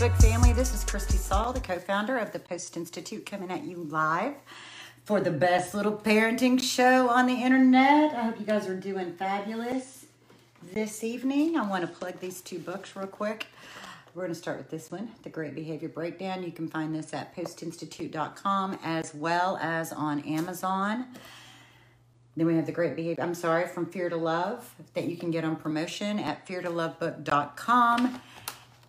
Facebook family. This is Christy Saul, the co founder of the Post Institute, coming at you live for the best little parenting show on the internet. I hope you guys are doing fabulous this evening. I want to plug these two books real quick. We're going to start with this one, The Great Behavior Breakdown. You can find this at postinstitute.com as well as on Amazon. Then we have the great behavior, I'm sorry, from Fear to Love that you can get on promotion at feartolovebook.com.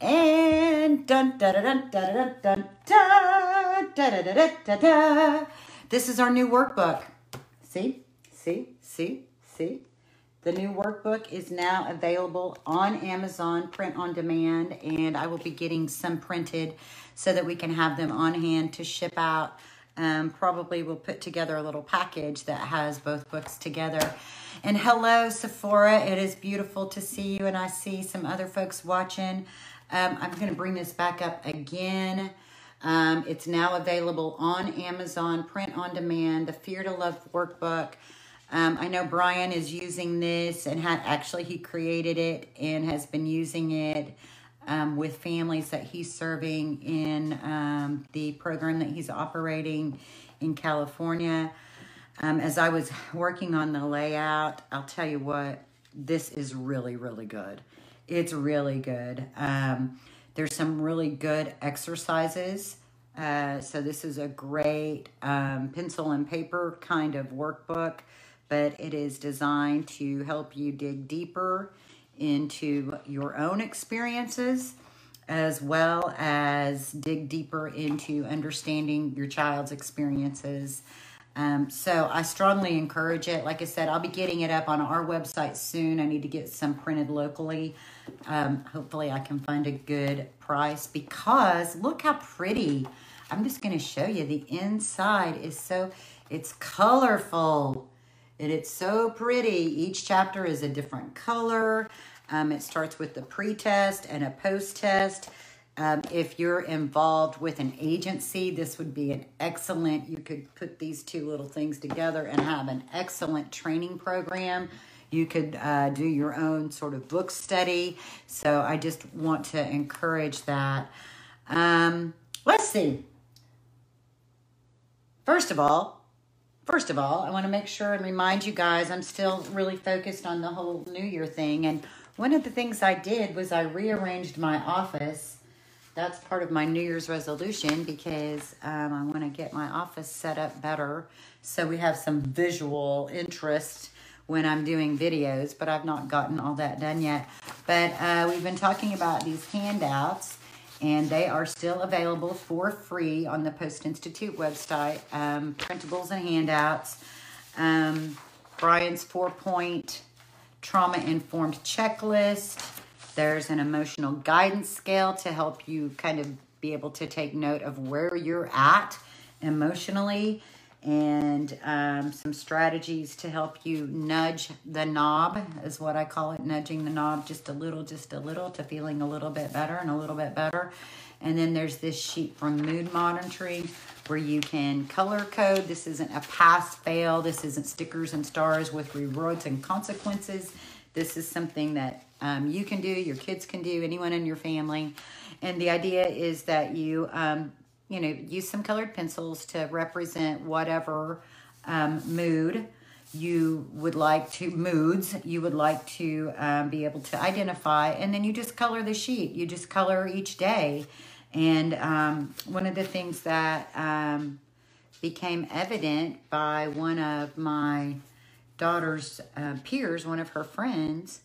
And dun dun dun. This is our new workbook. See, see, see, see. The new workbook is now available on Amazon, print on demand, and I will be getting some printed so that we can have them on hand to ship out. Um, probably we'll put together a little package that has both books together. And hello, Sephora. It is beautiful to see you, and I see some other folks watching. Um, I'm going to bring this back up again. Um, it's now available on Amazon, print on demand, the Fear to Love workbook. Um, I know Brian is using this and had actually he created it and has been using it um, with families that he's serving in um, the program that he's operating in California. Um, as I was working on the layout, I'll tell you what, this is really, really good. It's really good. Um, there's some really good exercises. Uh, so this is a great um, pencil and paper kind of workbook, but it is designed to help you dig deeper into your own experiences as well as dig deeper into understanding your child's experiences. Um, so I strongly encourage it. Like I said, I'll be getting it up on our website soon. I need to get some printed locally. Um, hopefully, I can find a good price because look how pretty. I'm just going to show you. The inside is so, it's colorful and it's so pretty. Each chapter is a different color. Um, it starts with the pre-test and a post-test. Um, if you're involved with an agency, this would be an excellent, you could put these two little things together and have an excellent training program. You could uh, do your own sort of book study. So I just want to encourage that. Um, let's see. First of all, first of all, I want to make sure and remind you guys I'm still really focused on the whole New Year thing. And one of the things I did was I rearranged my office that's part of my New Year's resolution because um, I want to get my office set up better so we have some visual interest when I'm doing videos, but I've not gotten all that done yet. But uh, we've been talking about these handouts, and they are still available for free on the Post Institute website um, printables and handouts. Um, Brian's four point trauma informed checklist. There's an emotional guidance scale to help you kind of be able to take note of where you're at emotionally and um, some strategies to help you nudge the knob, is what I call it, nudging the knob just a little, just a little to feeling a little bit better and a little bit better. And then there's this sheet from Mood Monitoring where you can color code. This isn't a pass fail. This isn't stickers and stars with rewards and consequences. This is something that um, you can do, your kids can do, anyone in your family. And the idea is that you, um, you know, use some colored pencils to represent whatever um, mood you would like to, moods you would like to um, be able to identify. And then you just color the sheet. You just color each day. And um, one of the things that um, became evident by one of my daughter's uh, peers, one of her friends,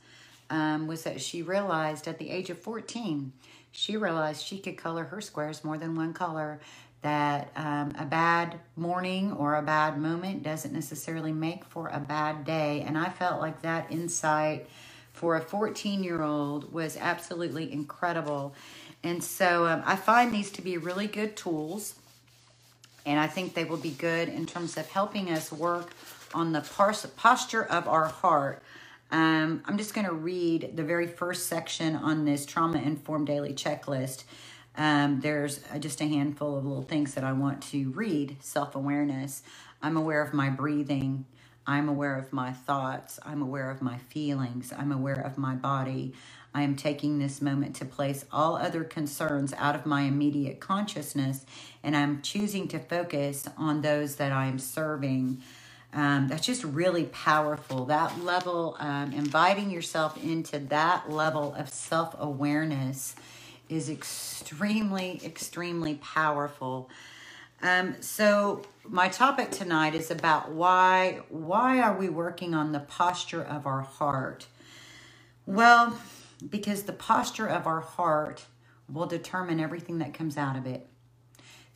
um, was that she realized at the age of 14, she realized she could color her squares more than one color. That um, a bad morning or a bad moment doesn't necessarily make for a bad day. And I felt like that insight for a 14 year old was absolutely incredible. And so um, I find these to be really good tools. And I think they will be good in terms of helping us work on the posture of our heart. Um, I'm just going to read the very first section on this trauma informed daily checklist. Um, there's just a handful of little things that I want to read self awareness. I'm aware of my breathing. I'm aware of my thoughts. I'm aware of my feelings. I'm aware of my body. I am taking this moment to place all other concerns out of my immediate consciousness and I'm choosing to focus on those that I am serving. Um, that's just really powerful. That level, um, inviting yourself into that level of self awareness is extremely, extremely powerful. Um, so my topic tonight is about why why are we working on the posture of our heart? Well, because the posture of our heart will determine everything that comes out of it.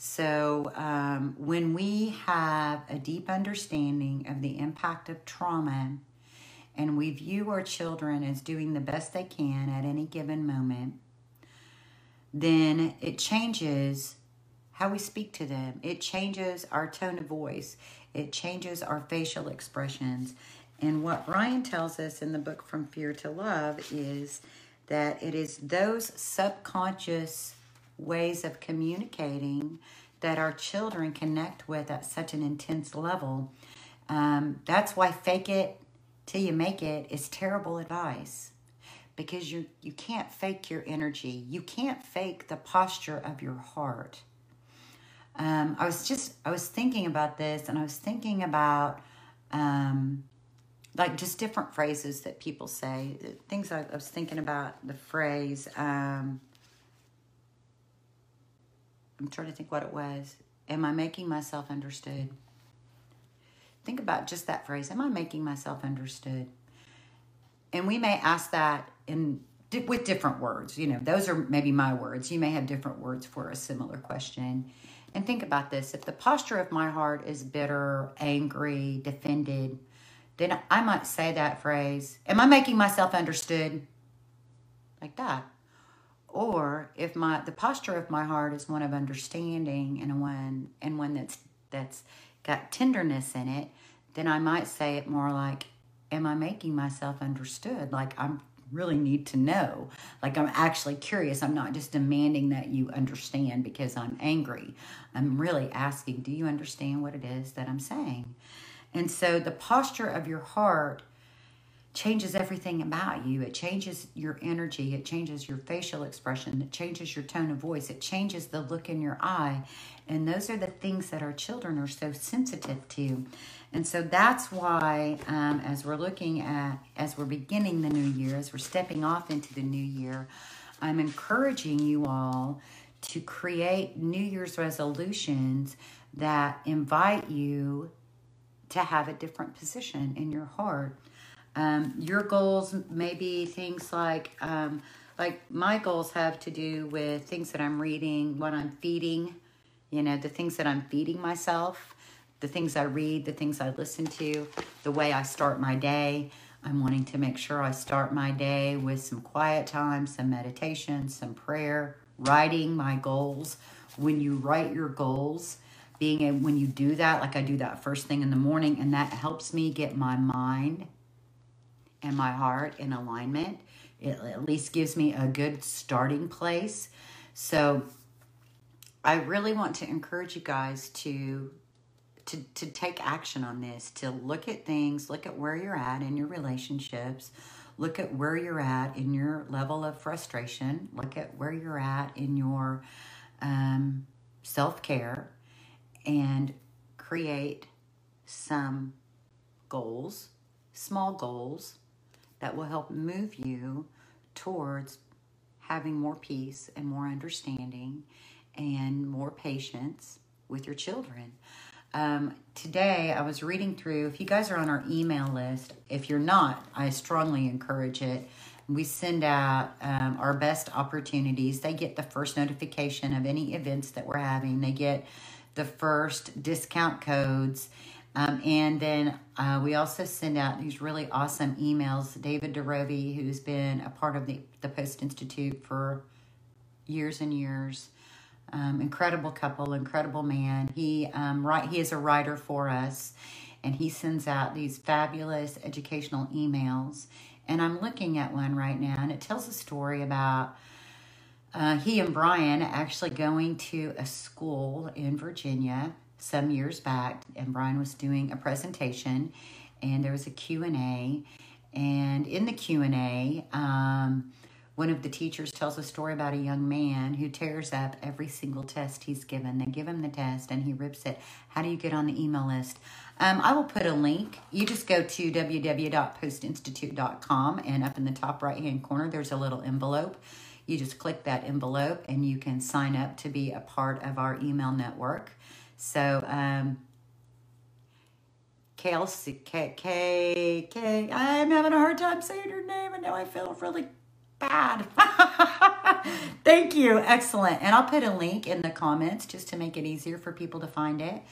So, um, when we have a deep understanding of the impact of trauma and we view our children as doing the best they can at any given moment, then it changes how we speak to them. It changes our tone of voice, it changes our facial expressions, and what Brian tells us in the book From Fear to Love is that it is those subconscious ways of communicating that our children connect with at such an intense level. Um, that's why fake it till you make it is terrible advice because you you can't fake your energy. You can't fake the posture of your heart. Um, I was just I was thinking about this, and I was thinking about um, like just different phrases that people say. Things I, I was thinking about the phrase. Um, I'm trying to think what it was. Am I making myself understood? Think about just that phrase. Am I making myself understood? And we may ask that in with different words. You know, those are maybe my words. You may have different words for a similar question. And think about this: if the posture of my heart is bitter, angry, defended, then I might say that phrase, Am I making myself understood? Like that. Or if my the posture of my heart is one of understanding and one and one that's that's got tenderness in it, then I might say it more like, Am I making myself understood? Like I'm really need to know. Like I'm actually curious. I'm not just demanding that you understand because I'm angry. I'm really asking, do you understand what it is that I'm saying? And so the posture of your heart changes everything about you. It changes your energy, it changes your facial expression, it changes your tone of voice, it changes the look in your eye. And those are the things that our children are so sensitive to. And so that's why, um, as we're looking at, as we're beginning the new year, as we're stepping off into the new year, I'm encouraging you all to create New Year's resolutions that invite you to have a different position in your heart. Um, your goals may be things like, um, like my goals have to do with things that I'm reading, what I'm feeding, you know, the things that I'm feeding myself, the things I read, the things I listen to, the way I start my day. I'm wanting to make sure I start my day with some quiet time, some meditation, some prayer, writing my goals. When you write your goals, being a, when you do that, like I do that first thing in the morning, and that helps me get my mind and my heart in alignment. It at least gives me a good starting place. So I really want to encourage you guys to to to take action on this, to look at things, look at where you're at in your relationships, look at where you're at in your level of frustration, look at where you're at in your um, self care and create some goals, small goals, that will help move you towards having more peace and more understanding and more patience with your children. Um, today, I was reading through, if you guys are on our email list, if you're not, I strongly encourage it. We send out um, our best opportunities. They get the first notification of any events that we're having. They get the first discount codes. Um, and then uh, we also send out these really awesome emails. David DeRovi, who's been a part of the, the Post Institute for years and years, um, incredible couple, incredible man. He um, write, he is a writer for us, and he sends out these fabulous educational emails. And I'm looking at one right now, and it tells a story about uh, he and Brian actually going to a school in Virginia some years back, and Brian was doing a presentation, and there was a Q and in the Q and A. Um, one of the teachers tells a story about a young man who tears up every single test he's given. They give him the test and he rips it. How do you get on the email list? Um, I will put a link. You just go to www.postinstitute.com and up in the top right hand corner, there's a little envelope. You just click that envelope and you can sign up to be a part of our email network. So, um, Kelsey, K, K, K, I'm having a hard time saying her name and now I feel really bad. Thank you. Excellent. And I'll put a link in the comments just to make it easier for people to find it.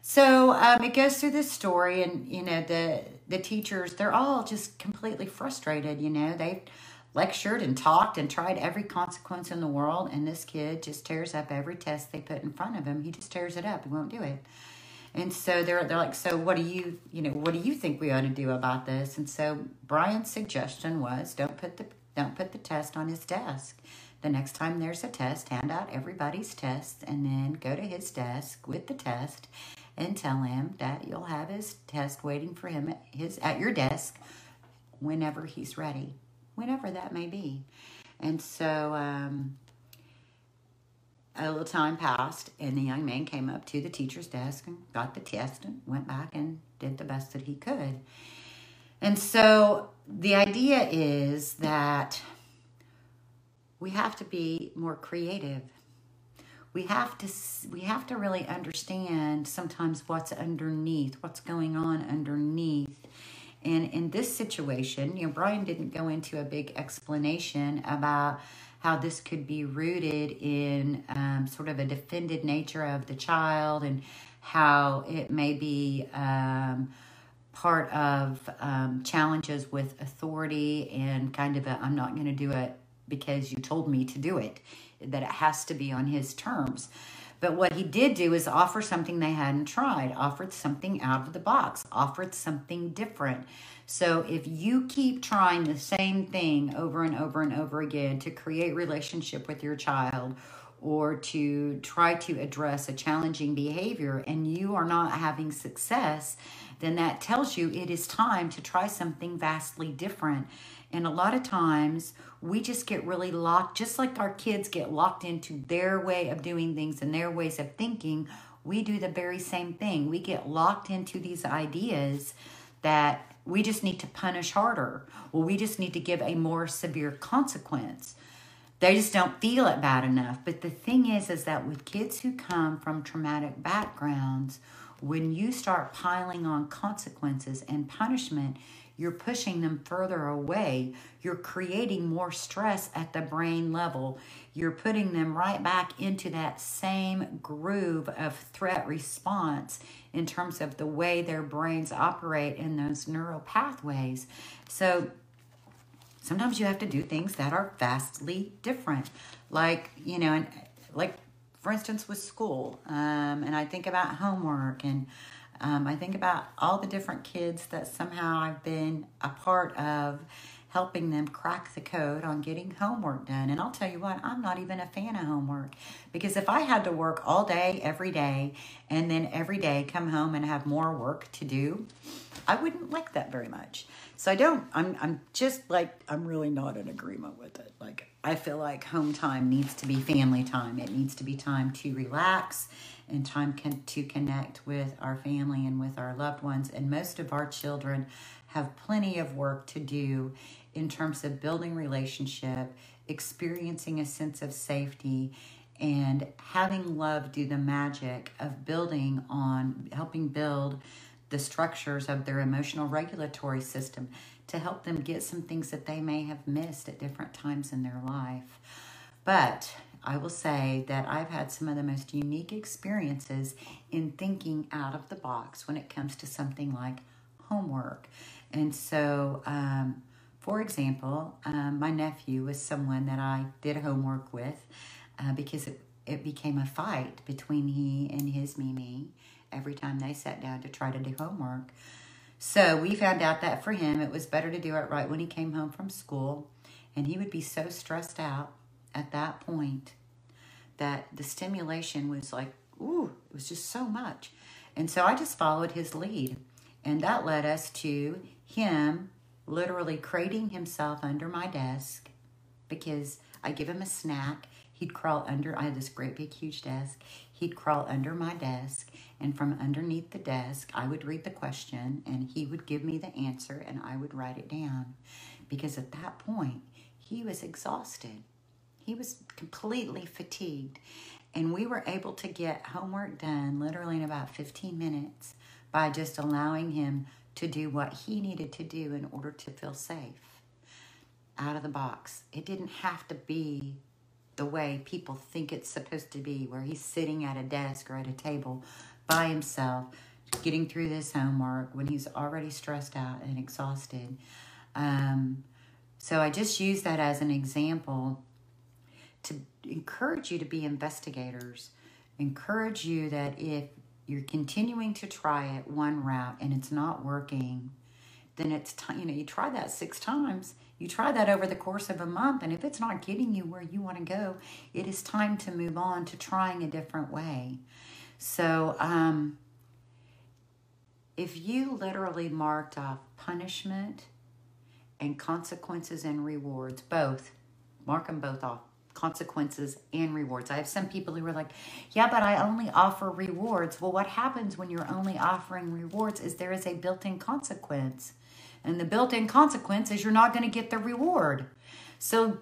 So um, it goes through this story, and you know the the teachers they're all just completely frustrated. You know they've lectured and talked and tried every consequence in the world, and this kid just tears up every test they put in front of him. He just tears it up. He won't do it. And so they're they're like, so what do you you know what do you think we ought to do about this? And so Brian's suggestion was, don't put the don't put the test on his desk. The next time there's a test, hand out everybody's tests and then go to his desk with the test and tell him that you'll have his test waiting for him at his at your desk whenever he's ready, whenever that may be. And so um, a little time passed, and the young man came up to the teacher's desk and got the test and went back and did the best that he could. And so the idea is that we have to be more creative. We have to we have to really understand sometimes what's underneath, what's going on underneath. And in this situation, you know, Brian didn't go into a big explanation about how this could be rooted in um, sort of a defended nature of the child and how it may be um, part of um, challenges with authority and kind of a I'm not going to do it because you told me to do it, that it has to be on his terms. But what he did do is offer something they hadn't tried, offered something out of the box, offered something different. So if you keep trying the same thing over and over and over again to create relationship with your child or to try to address a challenging behavior and you are not having success, then that tells you it is time to try something vastly different. And a lot of times we just get really locked, just like our kids get locked into their way of doing things and their ways of thinking. We do the very same thing. We get locked into these ideas that we just need to punish harder. Well, we just need to give a more severe consequence. They just don't feel it bad enough. But the thing is, is that with kids who come from traumatic backgrounds, when you start piling on consequences and punishment, you're pushing them further away. You're creating more stress at the brain level. You're putting them right back into that same groove of threat response in terms of the way their brains operate in those neural pathways. So sometimes you have to do things that are vastly different. Like, you know, and like for instance, with school, um, and I think about homework, and um, I think about all the different kids that somehow I've been a part of helping them crack the code on getting homework done. And I'll tell you what, I'm not even a fan of homework because if I had to work all day, every day, and then every day come home and have more work to do, I wouldn't like that very much. So I don't, I'm, I'm just like, I'm really not in agreement with it. Like, I feel like home time needs to be family time. It needs to be time to relax and time can, to connect with our family and with our loved ones. And most of our children have plenty of work to do in terms of building relationship, experiencing a sense of safety, and having love do the magic of building on helping build the structures of their emotional regulatory system to help them get some things that they may have missed at different times in their life. But I will say that I've had some of the most unique experiences in thinking out of the box when it comes to something like homework. And so, um, for example, um, my nephew was someone that I did homework with uh, because it, it became a fight between he and his Mimi every time they sat down to try to do homework. So we found out that for him, it was better to do it right when he came home from school. And he would be so stressed out at that point that the stimulation was like, ooh, it was just so much. And so I just followed his lead. And that led us to him literally crating himself under my desk because I give him a snack. He'd crawl under, I had this great big huge desk. He'd crawl under my desk, and from underneath the desk, I would read the question and he would give me the answer and I would write it down. Because at that point, he was exhausted. He was completely fatigued. And we were able to get homework done literally in about 15 minutes by just allowing him to do what he needed to do in order to feel safe out of the box. It didn't have to be the way people think it's supposed to be, where he's sitting at a desk or at a table by himself, getting through this homework when he's already stressed out and exhausted. Um, so I just use that as an example to encourage you to be investigators, encourage you that if you're continuing to try it one route and it's not working, then it's time, you know, you try that six times. You try that over the course of a month, and if it's not getting you where you want to go, it is time to move on to trying a different way. So, um, if you literally marked off punishment and consequences and rewards, both, mark them both off consequences and rewards. I have some people who are like, yeah, but I only offer rewards. Well, what happens when you're only offering rewards is there is a built in consequence. And the built in consequence is you're not going to get the reward. So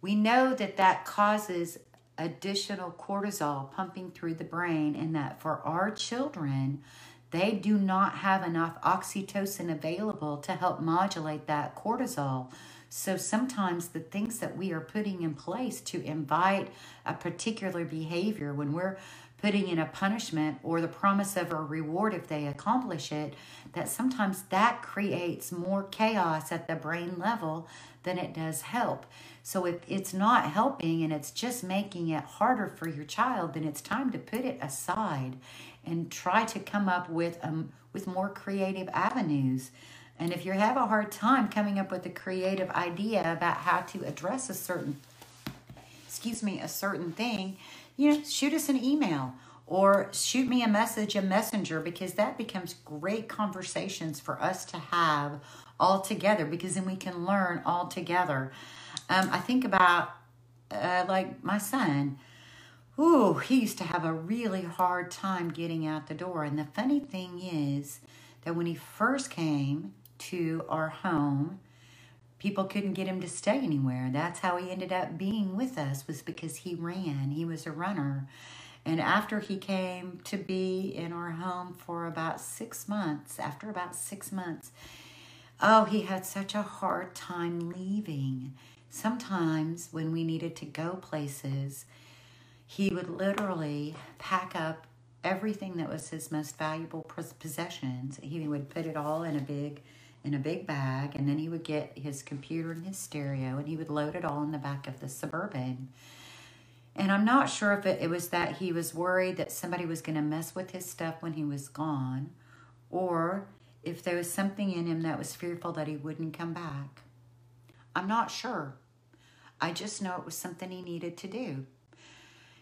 we know that that causes additional cortisol pumping through the brain, and that for our children, they do not have enough oxytocin available to help modulate that cortisol. So sometimes the things that we are putting in place to invite a particular behavior when we're putting in a punishment or the promise of a reward if they accomplish it, that sometimes that creates more chaos at the brain level than it does help. So if it's not helping and it's just making it harder for your child, then it's time to put it aside and try to come up with um with more creative avenues. And if you have a hard time coming up with a creative idea about how to address a certain, excuse me, a certain thing, you know, shoot us an email or shoot me a message, a messenger, because that becomes great conversations for us to have all together because then we can learn all together. Um, I think about uh, like my son. Ooh, he used to have a really hard time getting out the door. And the funny thing is that when he first came, to our home, people couldn't get him to stay anywhere. That's how he ended up being with us was because he ran. He was a runner. And after he came to be in our home for about 6 months, after about 6 months, oh, he had such a hard time leaving. Sometimes when we needed to go places, he would literally pack up everything that was his most valuable possessions. He would put it all in a big in a big bag, and then he would get his computer and his stereo, and he would load it all in the back of the Suburban. And I'm not sure if it, it was that he was worried that somebody was going to mess with his stuff when he was gone, or if there was something in him that was fearful that he wouldn't come back. I'm not sure. I just know it was something he needed to do.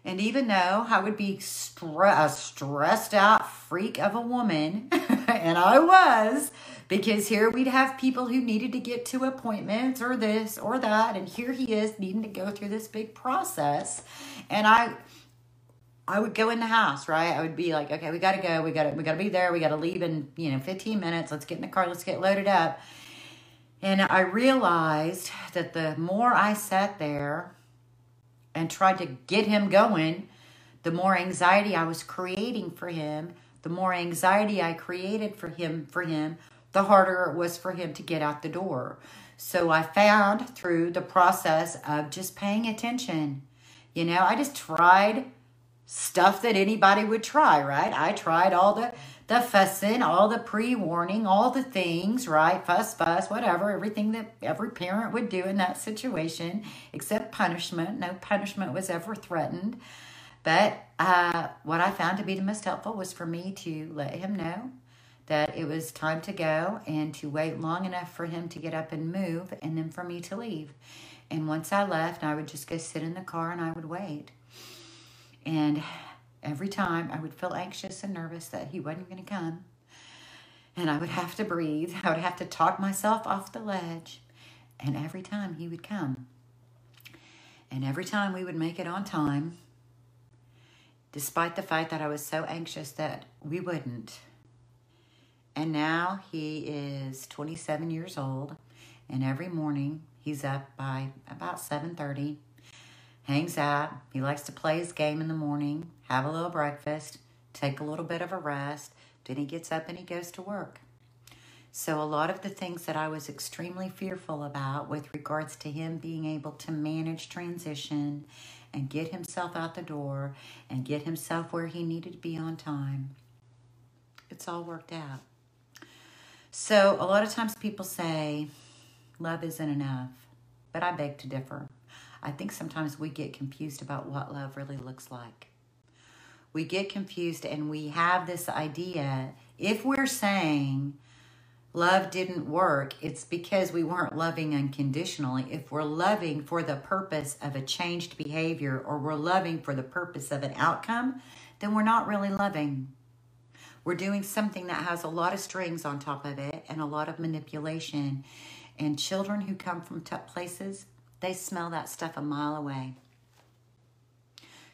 And even though I would be stre- a stressed out freak of a woman, and I was, because here we'd have people who needed to get to appointments or this or that, and here he is needing to go through this big process. And I, I would go in the house, right? I would be like, okay, we gotta go, we gotta, we gotta be there, we gotta leave in, you know, 15 minutes. Let's get in the car, let's get loaded up. And I realized that the more I sat there and tried to get him going, the more anxiety I was creating for him, the more anxiety I created for him for him, the harder it was for him to get out the door. So I found through the process of just paying attention, you know, I just tried stuff that anybody would try, right? I tried all the the fussing, all the pre-warning, all the things, right? Fuss, fuss, whatever, everything that every parent would do in that situation, except punishment. No punishment was ever threatened. But uh, what I found to be the most helpful was for me to let him know that it was time to go and to wait long enough for him to get up and move and then for me to leave. And once I left, I would just go sit in the car and I would wait. And every time I would feel anxious and nervous that he wasn't going to come. And I would have to breathe. I would have to talk myself off the ledge. And every time he would come. And every time we would make it on time, despite the fact that I was so anxious that we wouldn't. And now he is 27 years old, and every morning he's up by about 7:30, hangs out. He likes to play his game in the morning, have a little breakfast, take a little bit of a rest, then he gets up and he goes to work. So, a lot of the things that I was extremely fearful about with regards to him being able to manage transition and get himself out the door and get himself where he needed to be on time, it's all worked out. So, a lot of times people say love isn't enough, but I beg to differ. I think sometimes we get confused about what love really looks like. We get confused and we have this idea if we're saying love didn't work, it's because we weren't loving unconditionally. If we're loving for the purpose of a changed behavior or we're loving for the purpose of an outcome, then we're not really loving. We're doing something that has a lot of strings on top of it and a lot of manipulation. And children who come from tough places, they smell that stuff a mile away.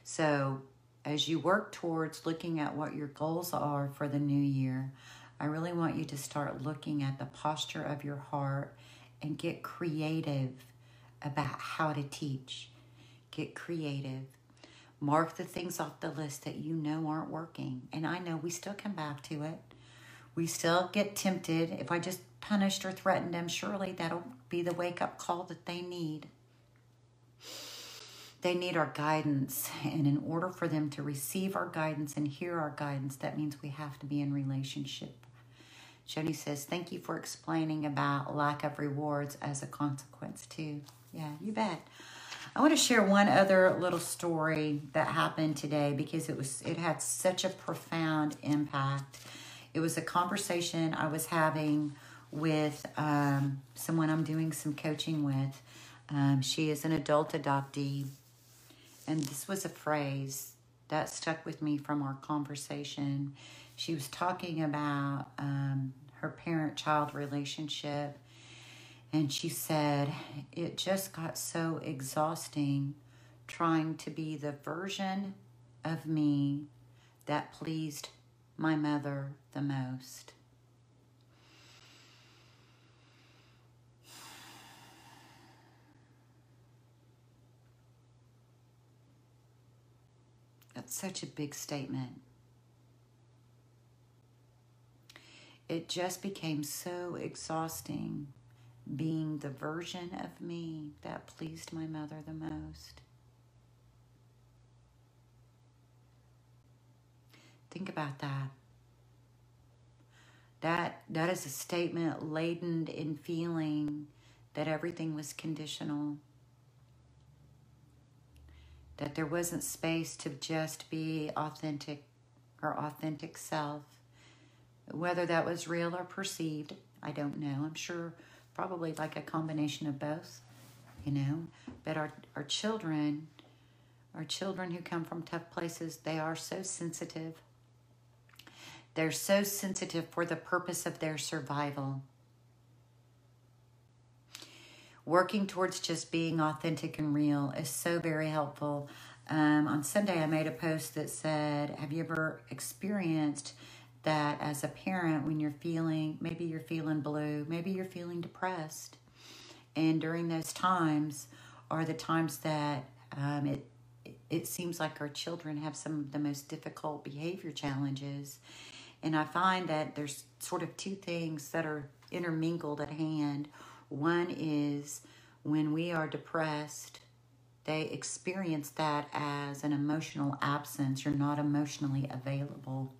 So, as you work towards looking at what your goals are for the new year, I really want you to start looking at the posture of your heart and get creative about how to teach. Get creative. Mark the things off the list that you know aren't working. And I know we still come back to it. We still get tempted. If I just punished or threatened them, surely that'll be the wake up call that they need. They need our guidance. And in order for them to receive our guidance and hear our guidance, that means we have to be in relationship. Jody says, Thank you for explaining about lack of rewards as a consequence, too. Yeah, you bet. I want to share one other little story that happened today because it was it had such a profound impact. It was a conversation I was having with um, someone I'm doing some coaching with. Um, she is an adult adoptee, and this was a phrase that stuck with me from our conversation. She was talking about um, her parent child relationship and she said, It just got so exhausting trying to be the version of me that pleased my mother the most. That's such a big statement. It just became so exhausting being the version of me that pleased my mother the most. Think about that. That that is a statement laden in feeling that everything was conditional. That there wasn't space to just be authentic or authentic self. Whether that was real or perceived, I don't know. I'm sure probably like a combination of both, you know. But our, our children, our children who come from tough places, they are so sensitive. They're so sensitive for the purpose of their survival. Working towards just being authentic and real is so very helpful. Um, on Sunday, I made a post that said, Have you ever experienced that as a parent, when you're feeling, maybe you're feeling blue, maybe you're feeling depressed, and during those times are the times that um, it it seems like our children have some of the most difficult behavior challenges, And I find that there's sort of two things that are intermingled at hand. One is when we are depressed, they experience that as an emotional absence. You're not emotionally available.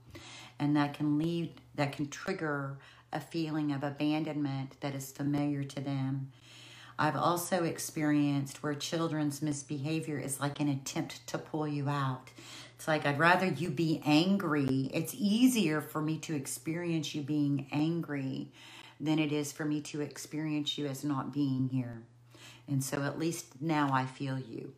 And that can lead, that can trigger a feeling of abandonment that is familiar to them. I've also experienced where children's misbehavior is like an attempt to pull you out. It's like, I'd rather you be angry. It's easier for me to experience you being angry than it is for me to experience you as not being here. And so at least now I feel you.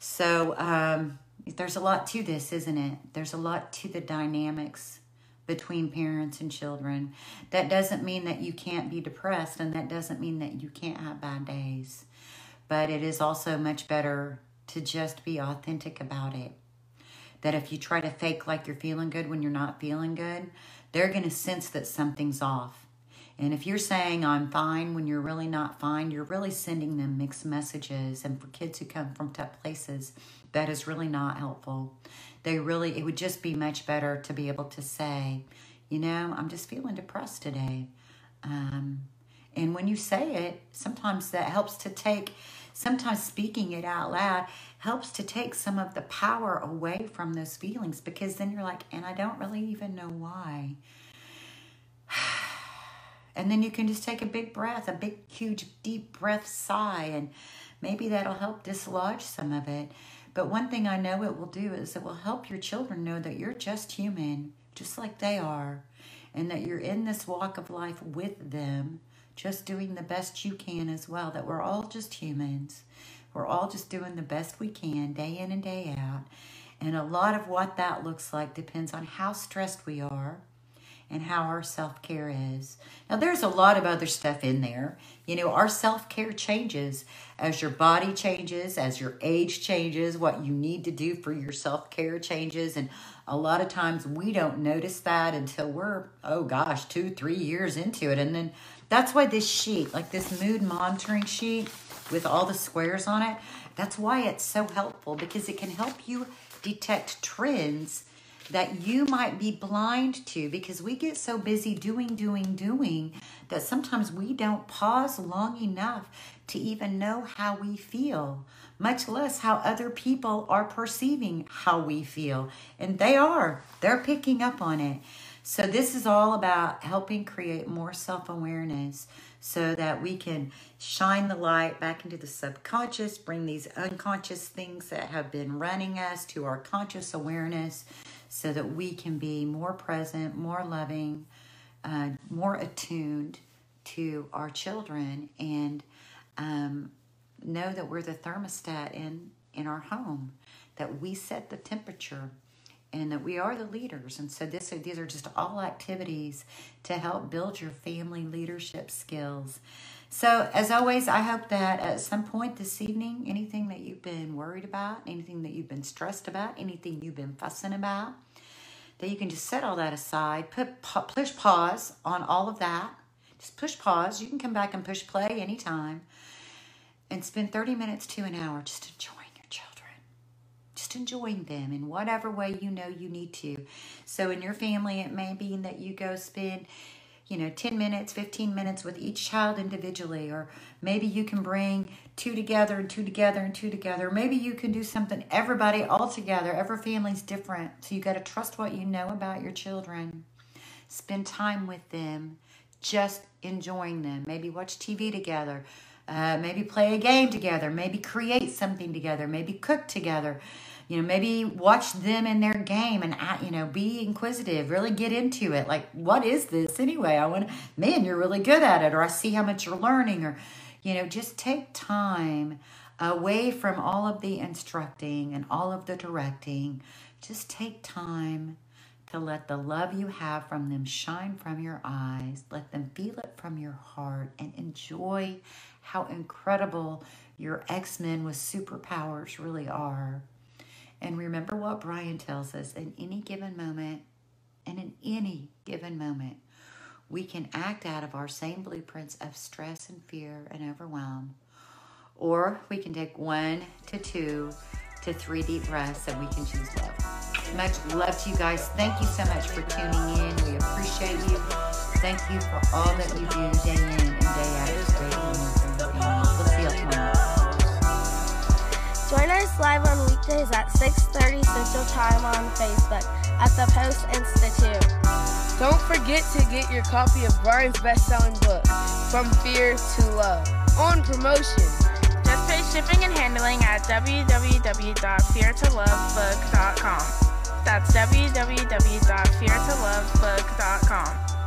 So um, there's a lot to this, isn't it? There's a lot to the dynamics between parents and children. That doesn't mean that you can't be depressed, and that doesn't mean that you can't have bad days. But it is also much better to just be authentic about it. That if you try to fake like you're feeling good when you're not feeling good, they're going to sense that something's off. And if you're saying I'm fine when you're really not fine, you're really sending them mixed messages. And for kids who come from tough places, that is really not helpful. They really, it would just be much better to be able to say, you know, I'm just feeling depressed today. Um, and when you say it, sometimes that helps to take, sometimes speaking it out loud helps to take some of the power away from those feelings because then you're like, and I don't really even know why. And then you can just take a big breath, a big, huge, deep breath sigh, and maybe that'll help dislodge some of it. But one thing I know it will do is it will help your children know that you're just human, just like they are, and that you're in this walk of life with them, just doing the best you can as well, that we're all just humans. We're all just doing the best we can day in and day out. And a lot of what that looks like depends on how stressed we are and how our self care is. Now, there's a lot of other stuff in there. You know, our self care changes as your body changes, as your age changes, what you need to do for your self care changes. And a lot of times we don't notice that until we're, oh gosh, two, three years into it. And then that's why this sheet, like this mood monitoring sheet with all the squares on it, that's why it's so helpful because it can help you detect trends that you might be blind to because we get so busy doing, doing, doing that sometimes we don't pause long enough to even know how we feel, much less how other people are perceiving how we feel. And they are, they're picking up on it. So, this is all about helping create more self awareness so that we can shine the light back into the subconscious, bring these unconscious things that have been running us to our conscious awareness so that we can be more present, more loving, uh, more attuned to our children and um, know that we're the thermostat in, in our home, that we set the temperature and that we are the leaders. And so this these are just all activities to help build your family leadership skills. So as always, I hope that at some point this evening, anything that you've been worried about, anything that you've been stressed about, anything you've been fussing about, that you can just set all that aside, put push pause on all of that. Just push pause. You can come back and push play anytime and spend 30 minutes to an hour just enjoying your children. Just enjoying them in whatever way you know you need to. So in your family, it may be that you go spend you know 10 minutes 15 minutes with each child individually or maybe you can bring two together and two together and two together. Maybe you can do something everybody all together every family's different so you got to trust what you know about your children. Spend time with them just enjoying them. Maybe watch tv together uh, maybe play a game together maybe create something together maybe cook together you know maybe watch them in their game and you know be inquisitive really get into it. Like what is this anyway? I want man you're really good at it or i see how much you're learning or you know just take time away from all of the instructing and all of the directing. Just take time to let the love you have from them shine from your eyes. Let them feel it from your heart and enjoy how incredible your x-men with superpowers really are and remember what Brian tells us in any given moment, and in any given moment, we can act out of our same blueprints of stress and fear and overwhelm. Or we can take one to two to three deep breaths and we can choose love. Much love to you guys. Thank you so much for tuning in. We appreciate you. Thank you for all that you do day in and day out. live on weekdays at 6.30 Central Time on Facebook at the Post Institute. Don't forget to get your copy of Brian's best-selling book, From Fear to Love, on promotion. Just pay shipping and handling at www.feartolovebook.com. That's www.feartolovebook.com.